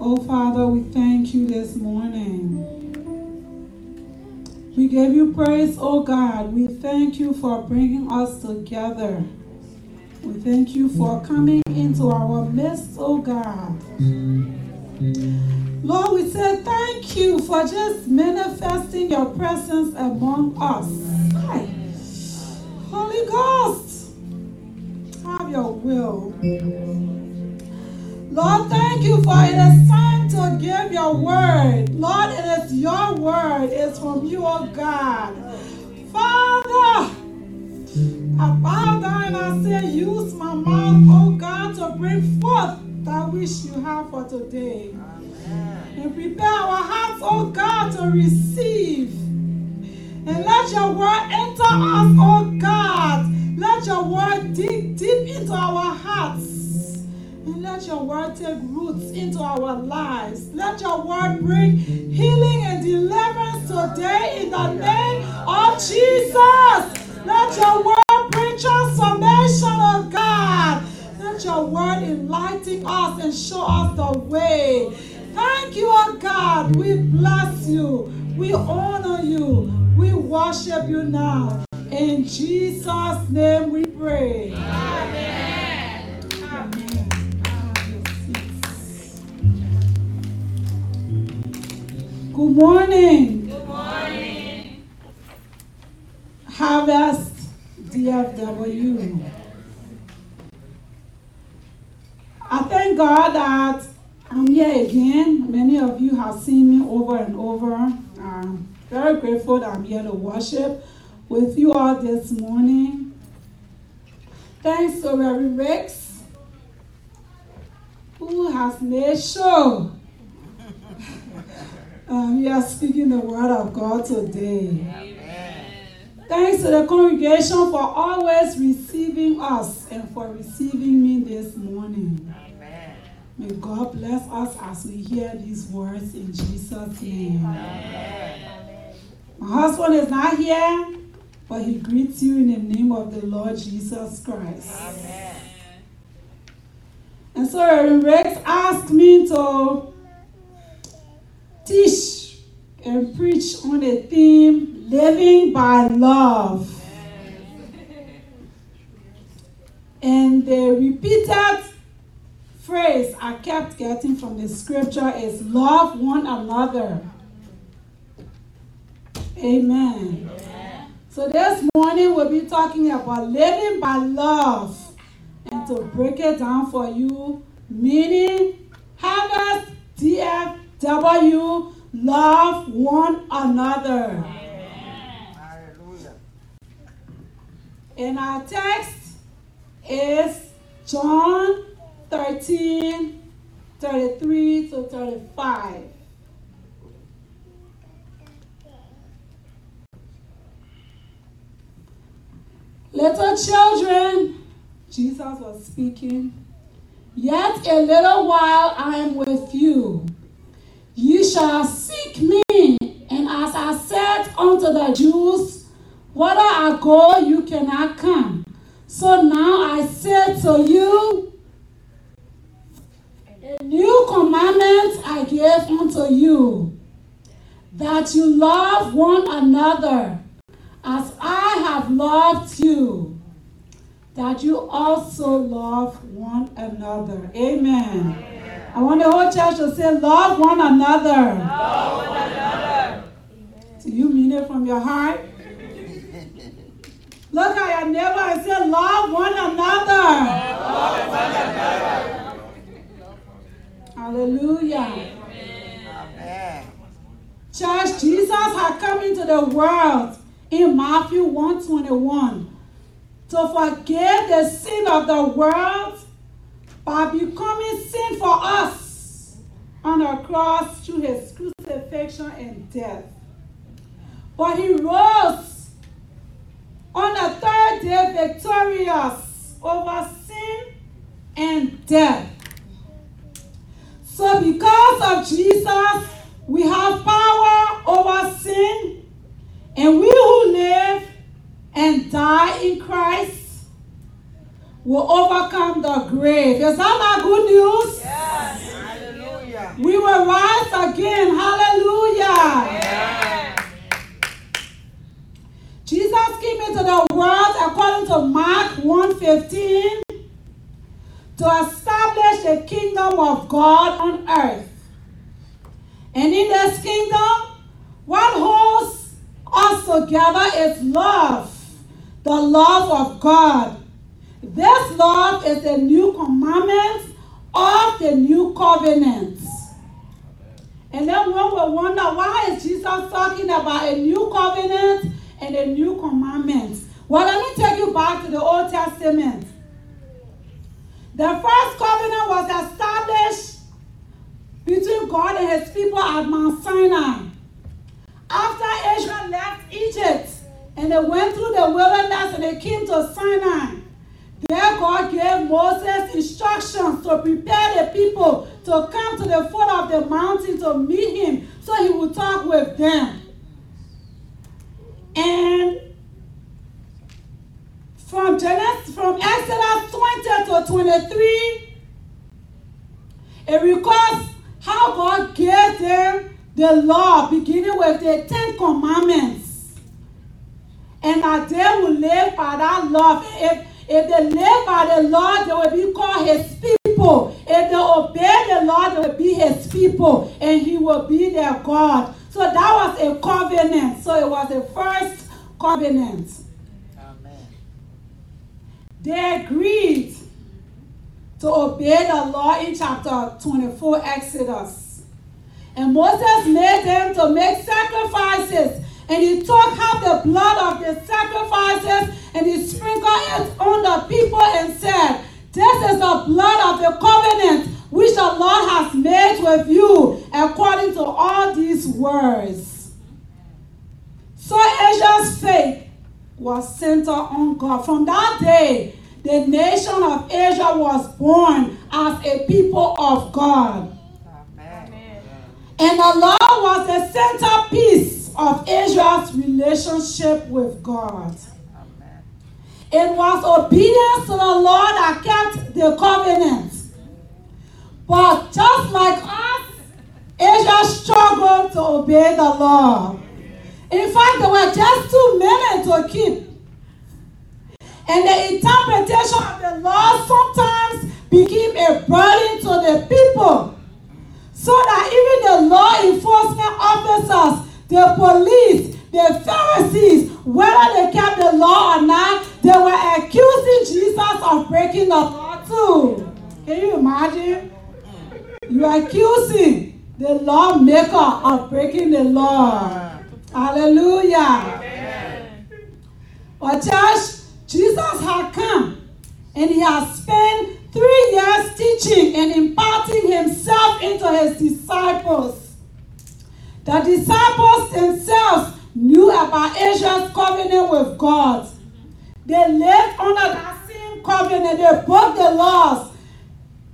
Oh, Father, we thank you this morning. We give you praise, oh God. We thank you for bringing us together. We thank you for coming into our midst, oh God. Lord, we say thank you for just manifesting your presence among us. Holy Ghost, have your will. Lord, thank you for it is time to give your word. Lord, it is your word. It's from you, oh God. Father, I bow down and I say, use my mouth, oh God, to bring forth that which you have for today. And prepare our hearts, oh God, to receive. And let your word enter us, oh God. Let your word dig deep into our hearts. And let your word take roots into our lives. Let your word bring healing and deliverance today in the name of Jesus. Let your word bring transformation, oh God. Let your word enlighten us and show us the way. Thank you, oh God. We bless you. We honor you. We worship you now. In Jesus' name we pray. Good morning. Good morning. Harvest DFW. I thank God that I'm here again. Many of you have seen me over and over. I'm very grateful that I'm here to worship with you all this morning. Thanks to Reverend Rex, who has made sure um, we are speaking the word of God today. Thanks to the congregation for always receiving us and for receiving me this morning. May God bless us as we hear these words in Jesus' name. My husband is not here, but he greets you in the name of the Lord Jesus Christ. And so Reverend Rex asked me to teach and preach on the theme living by love. And the repeated phrase I kept getting from the scripture is love one another. Amen. So this morning we'll be talking about living by love. And to break it down for you, meaning Harvest DFW love one another. Hallelujah. And our text is John 13, 33 to 35. Little children, Jesus was speaking, yet a little while I am with you. Shall seek me, and as I said unto the Jews, whither I go, you cannot come. So now I say to you, a new commandment I give unto you, that you love one another as I have loved you, that you also love one another. Amen. I want the whole church to say, love one another. Love one another. Do you mean it from your heart? Look at your neighbor and say, love one another. Love one another. Hallelujah. Amen. Church, Jesus had come into the world in Matthew 121 to forgive the sin of the world by becoming sin for us on the cross through his crucifixion and death. But he rose on the third day victorious over sin and death. So, because of Jesus, we have power over sin, and we who live and die in Christ will overcome the grave. Is that not good news? Yes. Hallelujah. We will rise again. Hallelujah. Jesus came into the world according to Mark 1:15 to establish the kingdom of God on earth. And in this kingdom, what holds us together is love, the love of God this love is the new commandment of the new covenant. And then one will wonder why is Jesus talking about a new covenant and a new commandment? Well, let me take you back to the Old Testament. The first covenant was established between God and his people at Mount Sinai. After Israel left Egypt and they went through the wilderness and they came to Sinai, there God gave Moses instructions to prepare the people to come to the foot of the mountain to meet him so he would talk with them. And from Genesis, from Exodus 20 to 23, it records how God gave them the law, beginning with the Ten Commandments. And that they will live by that law. If, if they live by the law, they will be called his people. If they obey the law, they will be his people. And he will be their God. So that was a covenant. So it was the first covenant. Amen. They agreed to obey the law in chapter 24 Exodus. And Moses made them to make sacrifices. And he took out the blood of the sacrifices and he sprinkled it on the people and said, This is the blood of the covenant which the Lord has made with you according to all these words. So Asia's faith was centered on God. From that day, the nation of Asia was born as a people of God. Amen. And the law was the centerpiece of Israel's relationship with God. It was obedience to the Lord that kept the covenant. But just like us, Israel struggled to obey the law. In fact, there were just too many to keep. And the interpretation of the law sometimes became a burden to the people. So that even the law enforcement officers, the police, the Pharisees, whether they kept the law or not, they were accusing Jesus of breaking the law too. Can you imagine? You are accusing the lawmaker of breaking the law. Hallelujah. But church, Jesus had come and he has spent three years teaching and imparting himself into his disciples. The disciples themselves knew about Israel's covenant with God. They lived under that same covenant. They broke the laws.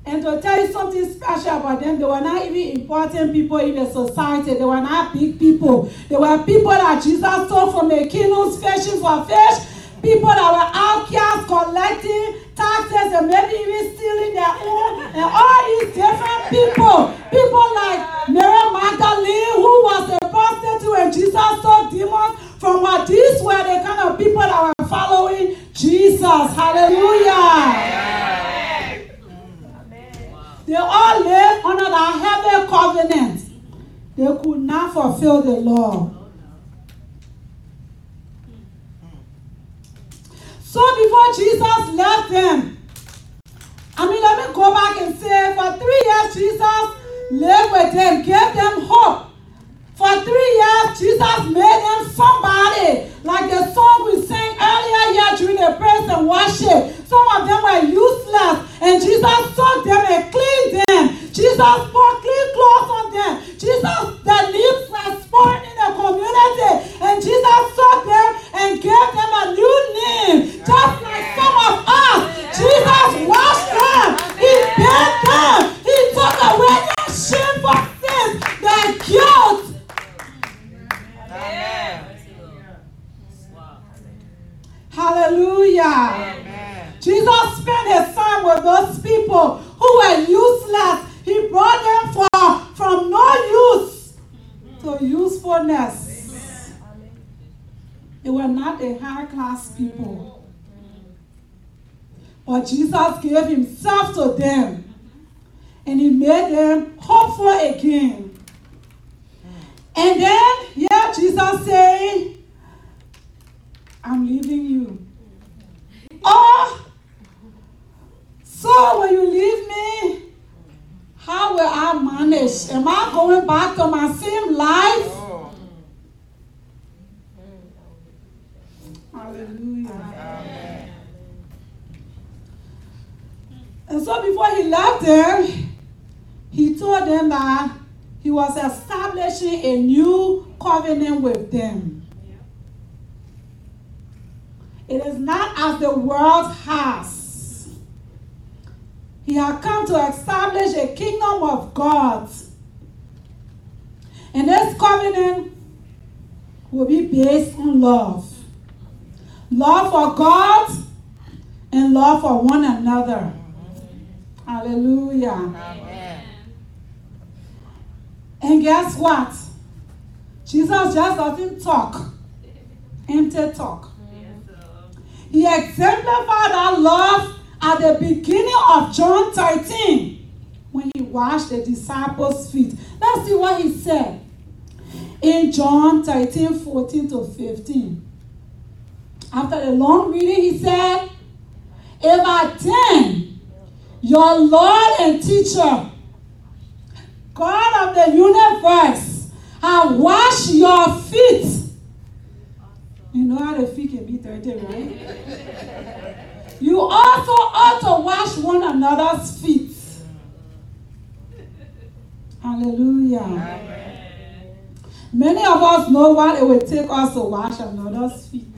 And to tell you something special about them, they were not even important people in the society. They were not big people. They were people that Jesus took from the kingdoms fishing for fish. People that were outcasts collecting taxes and maybe even stealing their own. And all these different people. People like Mary Magdalene, who was a prostitute, and Jesus saw demons from what these were the kind of people that were following Jesus. Hallelujah. They all lived under the heavy covenant. They could not fulfill the law. So before Jesus left them, I mean, let me go back and say, for three years, Jesus lived with them, gave them hope. For three years, Jesus made them somebody. Like the song we sang earlier here during the praise and worship. Some of them were useless, and Jesus took them and cleaned them. Jesus put clean clothes on them. Jesus, their lips were spoiled in the community, and Jesus took them and gave them a new. Just like some of us, Jesus washed them, He bathed them, He took away their shame for sins, their guilt. Amen. Hallelujah. Amen. Jesus spent his time with those people who were useless. He brought them from, from no use to usefulness. They were not a high class people. But Jesus gave himself to them and he made them hopeful again. And then, yeah, Jesus saying, I'm leaving you. Oh, so when you leave me, how will I manage? Am I going back to my same life? Oh. Hallelujah. Amen. And so before he left them, he told them that he was establishing a new covenant with them. It is not as the world has. He had come to establish a kingdom of God. And this covenant will be based on love love for God and love for one another. Hallelujah. Amen. And guess what? Jesus just doesn't talk, empty talk. He exemplified that love at the beginning of John 13 when he washed the disciples' feet. Let's see what he said in John 13 14 to 15. After the long reading, he said, If I then, your Lord and teacher, God of the universe, have washed your feet. You know how the feet can be dirty, right? You also ought to wash one another's feet. Hallelujah. Many of us know what it would take us to wash another's feet.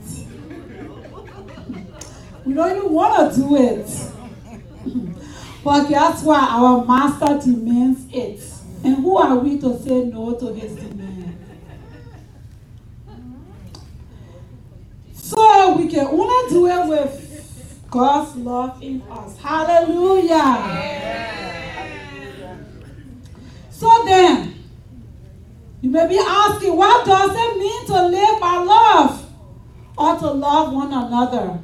We don't even want to do it. But guess what? Our master demands it. And who are we to say no to his demand? So we can only do it with God's love in us. Hallelujah. So then, you may be asking, what does it mean to live by love or to love one another?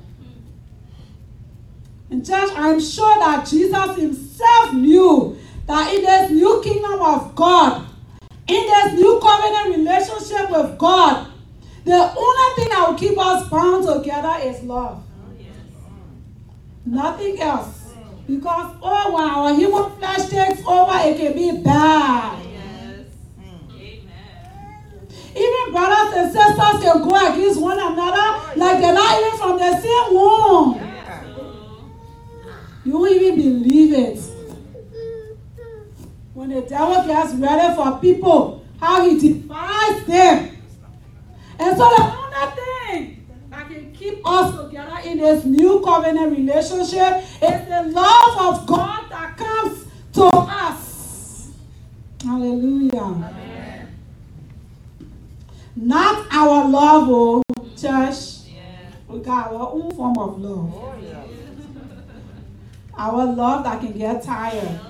And church, I'm sure that Jesus himself knew that in this new kingdom of God, in this new covenant relationship with God, the only thing that will keep us bound together is love. Nothing else. Because oh, when our human flesh takes over, it can be bad. Even brothers and sisters can go against one another like they're not even from the same womb. You won't even believe it. When the devil gets ready for people, how he defies them. And so the only thing that can keep us together in this new covenant relationship is the love of God that comes to us. Hallelujah. Not our love, oh church. We got our own form of love. Oh, yeah. Our love that can get tired.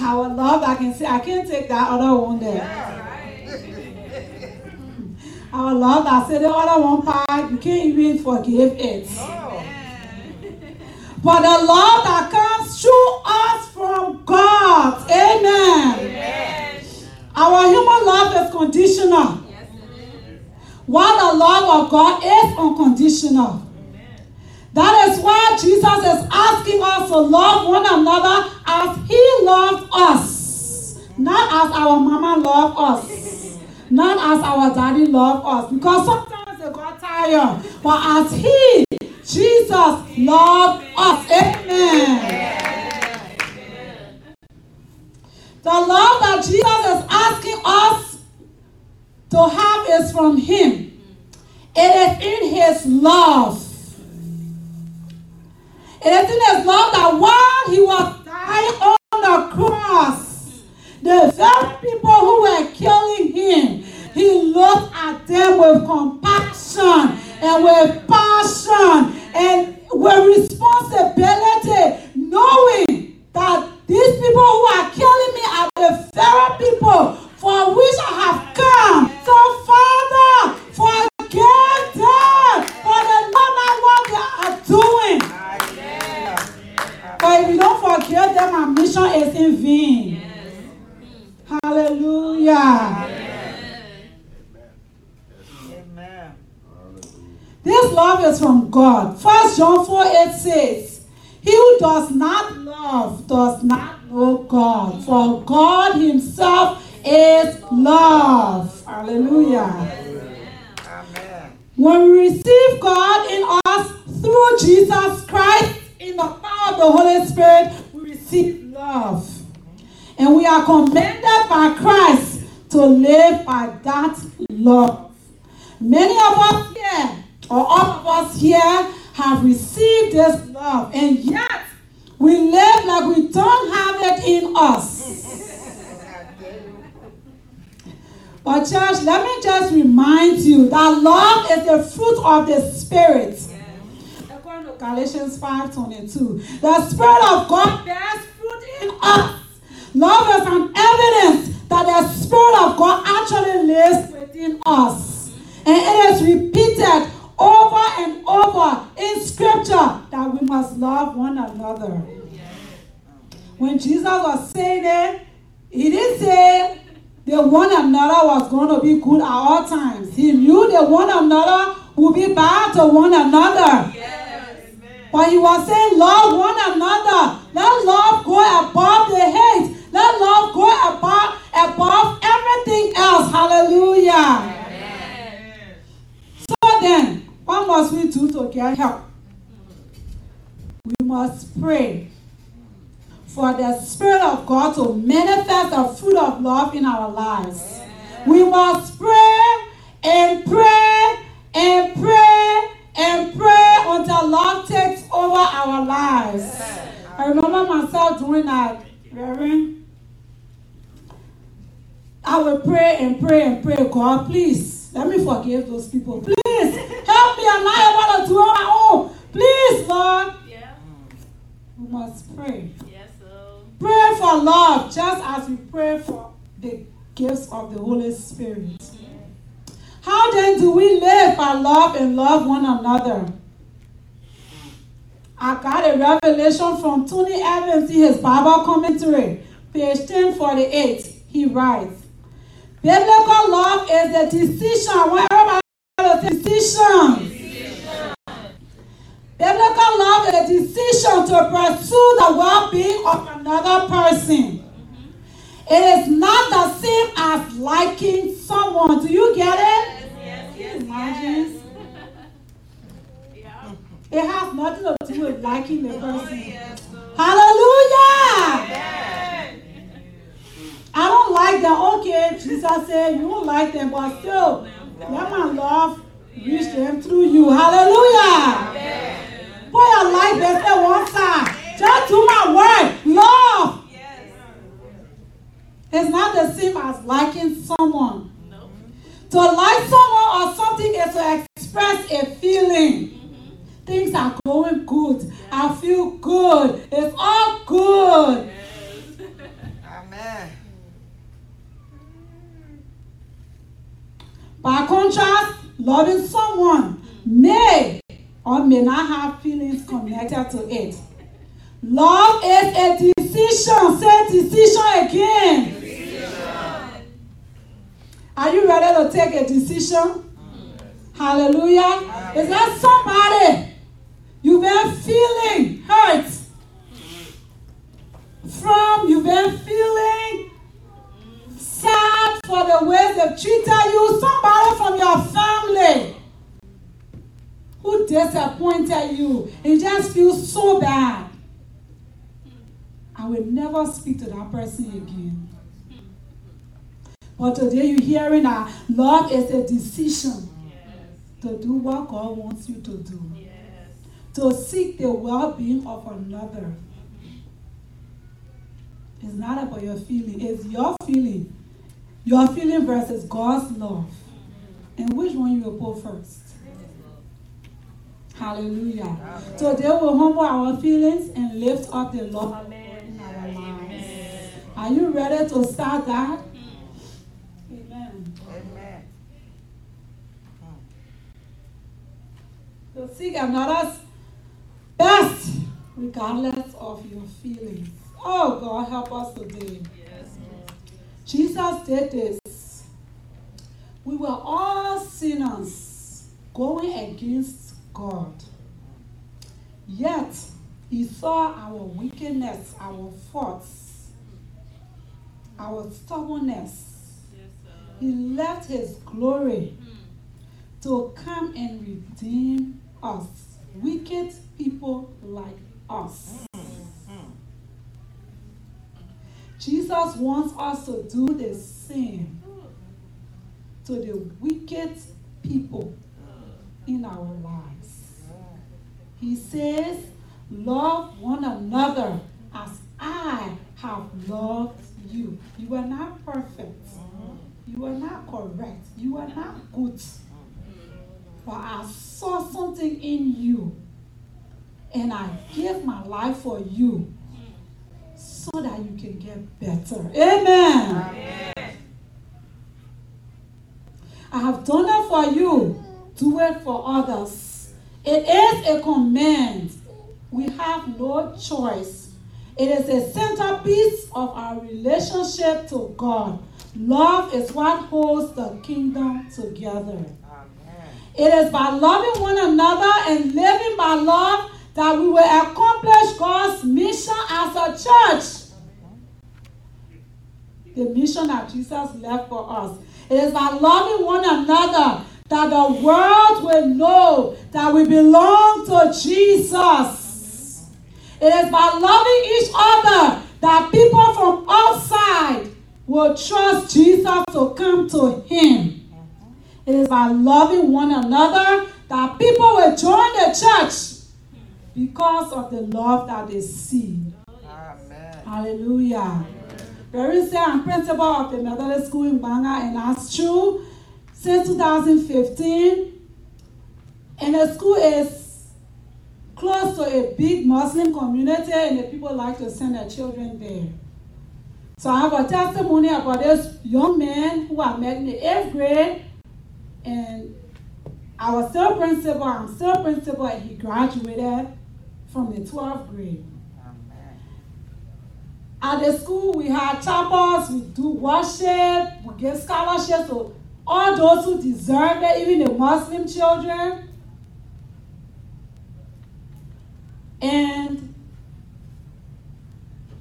Our love that can say, I can't take that other one there. Our love that say the other one part, you can't even forgive it. Oh, But the love that comes through us from God. Amen. Our human love is conditional. While the love of God is unconditional. That is why Jesus is asking us to love one another as He loved us. Not as our mama loved us. Not as our daddy loved us. Because sometimes they got tired. But as He, Jesus, loved us. Amen. The love that Jesus is asking us to have is from Him. It is in His love. It is in His love that while He was dying on the cross, the very people who were killing Him, He looked at them with compassion and with passion and with responsibility, knowing that these people who are killing me are the very people God. First John 4 8 says, He who does not love does not know God, for God Himself is love. Hallelujah. Amen. When we receive God in us through Jesus Christ, in the power of the Holy Spirit, we receive love. And we are commanded by Christ to live by that love. Many of us here, or all us here, have received this love, and yet we live like we don't have it in us. But, church, let me just remind you that love is the fruit of the Spirit. According to Galatians 5:22, the Spirit of God bears fruit in us. Love is an evidence that the Spirit of God actually lives within us. And it is repeated over and over in Scripture that we must love one another. When Jesus was saying it, he didn't say the one another was going to be good at all times. He knew the one another would be bad to one another. But he was saying, love one another. Let love go above the hate. Let love go above, above everything else. Hallelujah. So then, what must we do to get help? We must pray for the Spirit of God to manifest the fruit of love in our lives. We must pray and pray and pray and pray until love takes over our lives. I remember myself doing that, Reverend. I will pray and pray and pray. God, please let me forgive those people. Please help me. I'm not able to do it on my own. Please, Lord. We must pray. Yes, so. Pray for love just as we pray for the gifts of the Holy Spirit. How then do we live by love and love one another? I got a revelation from Tony Evans in his Bible commentary, page 1048. He writes, Biblical love is the decision. Want everybody to decision. Biblical love is a decision to pursue the well-being of another person. It is not the same as liking someone. Do you get it? Yes, yes, Imagine. Yeah. It has nothing to do with liking the oh, person. Yes. Oh. Hallelujah! I don't like them. Okay, Jesus said you don't like them, but still, let my love reach them through you. Hallelujah! Put your life better one side. Just do my word. Love. Yes. It's not the same as liking someone. No. To like someone or something is to express a feeling. Things are going good. I feel good. It's all good. Amen. By contrast, loving someone may or may not have feelings connected to it. Love is a decision again. Are you ready to take a decision? Hallelujah. Is there somebody you've been feeling hurt from? You've been feeling sad for the way they've treated you. Somebody from your family who disappointed you and just feel so bad. I will never speak to that person again. But today you're hearing that love is a decision to do what God wants you to do. Yes. To seek the well-being of another. It's not about your feeling, it's your feeling. Your feeling versus God's love. And which one you will put first? Hallelujah. Today we'll humble our feelings and lift up the love in our lives. Are you ready to start that? Amen. To seek another's best regardless of your feelings. Oh, God, help us today. Jesus did this. We were all sinners going against God. Yet, He saw our wickedness, our faults, our stubbornness. He left His glory to come and redeem us, wicked people like us. Jesus wants us to do the same to the wicked people in our lives. He says, Love one another as I have loved you. You are not perfect. You are not correct. You are not good. But I saw something in you and I gave my life for you so that you can get better. Amen. Amen. I have done it for you. Do it for others. It is a command. We have no choice. It is a centerpiece of our relationship to God. Love is what holds the kingdom together. Amen. It is by loving one another and living by love that we will accomplish God's mission as a church. The mission that Jesus left for us. It is by loving one another that the world will know that we belong to Jesus. It is by loving each other that people from outside will trust Jesus to come to Him. It is by loving one another that people will join the church because of the love that they see. Amen. Hallelujah. Very and principal of the Methodist School in Gbarnga, and that's true since 2015. And the school is close to a big Muslim community, and the people like to send their children there. So I have a testimony about this young man who I met in the eighth grade, and I was still principal, I'm still principal, and he graduated from the 12th grade. At the school, we had chapels, we do worship, we give scholarships to all those who deserve it, even the Muslim children. And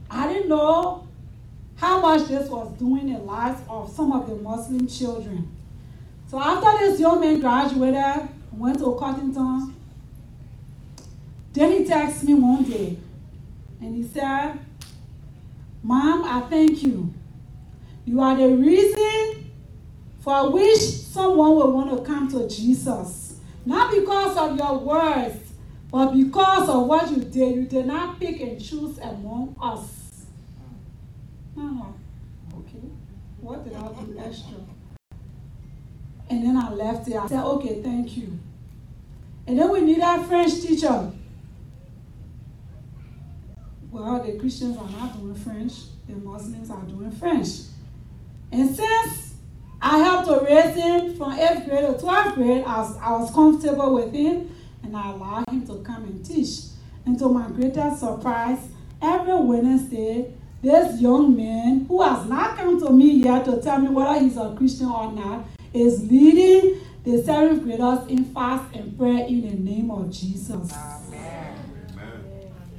I didn't know how much this was doing in the lives of some of the Muslim children. So after this young man graduated, went to Cuttington, then he texted me one day and he said, Mom, I thank you. You are the reason for which someone will want to come to Jesus. Not because of your words, but because of what you did. You did not pick and choose among us. Oh, okay. What did I do extra? And then I left it. I said, okay, thank you. And then we need our French teacher. Well, the Christians are not doing French, the Muslims are doing French. And since I helped to raise him from 8th grade to 12th grade, I was, I was comfortable with him and I allowed him to come and teach. And to my greatest surprise, every Wednesday, this young man who has not come to me yet to tell me whether he's a Christian or not is leading the seventh graders in fast and prayer in the name of Jesus. Amen.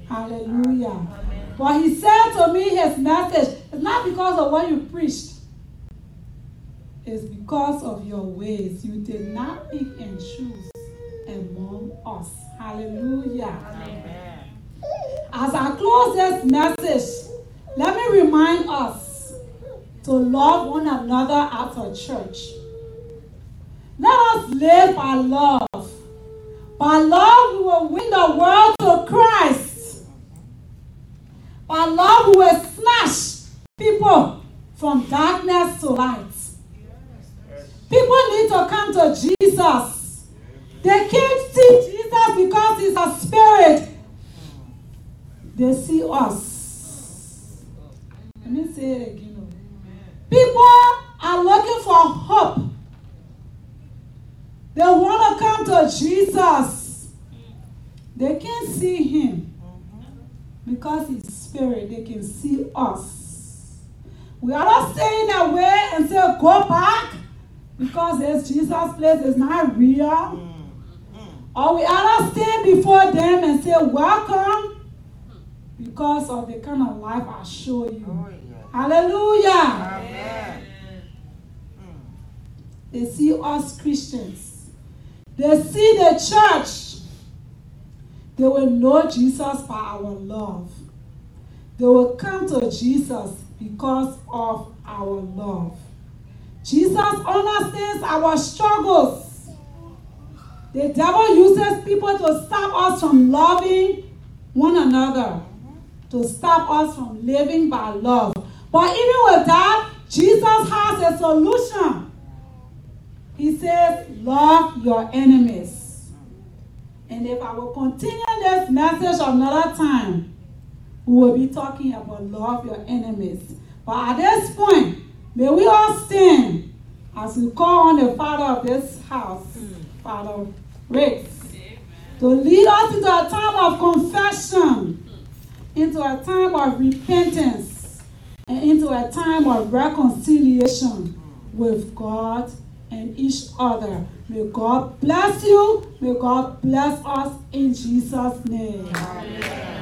Hallelujah. Amen. But he said to me his message, is not because of what you preached. It's because of your ways. You did not pick and choose among us. Hallelujah. Amen. As I close this message, let me remind us to love one another as a church. Let us live by love. By love, we will win the world to Christ. By love, we will snatch people from darkness to light. People need to come to Jesus. They can't see Jesus because he's a spirit. They see us. Let me say it again. People are looking for hope. They want to come to Jesus. They can't see him because His Spirit, they can see us. We are not staying away and say, go back because this Jesus place is not real. Mm. Mm. Or we are not stand before them and say, welcome because of the kind of life I show you. Oh, yeah. Hallelujah. Amen. Mm. They see us Christians. They see the church. They will know Jesus by our love. They will come to Jesus because of our love. Jesus understands our struggles. The devil uses people to stop us from loving one another, to stop us from living by love. But even with that, Jesus has a solution. He says, Love your enemies. And if I will continue this message another time, we will be talking about love your enemies. But at this point, may we all stand as we call on the Father of this house, Father Riggs, to lead us into a time of confession, into a time of repentance, and into a time of reconciliation with God and each other. May God bless you. May God bless us in Jesus' name. Amen.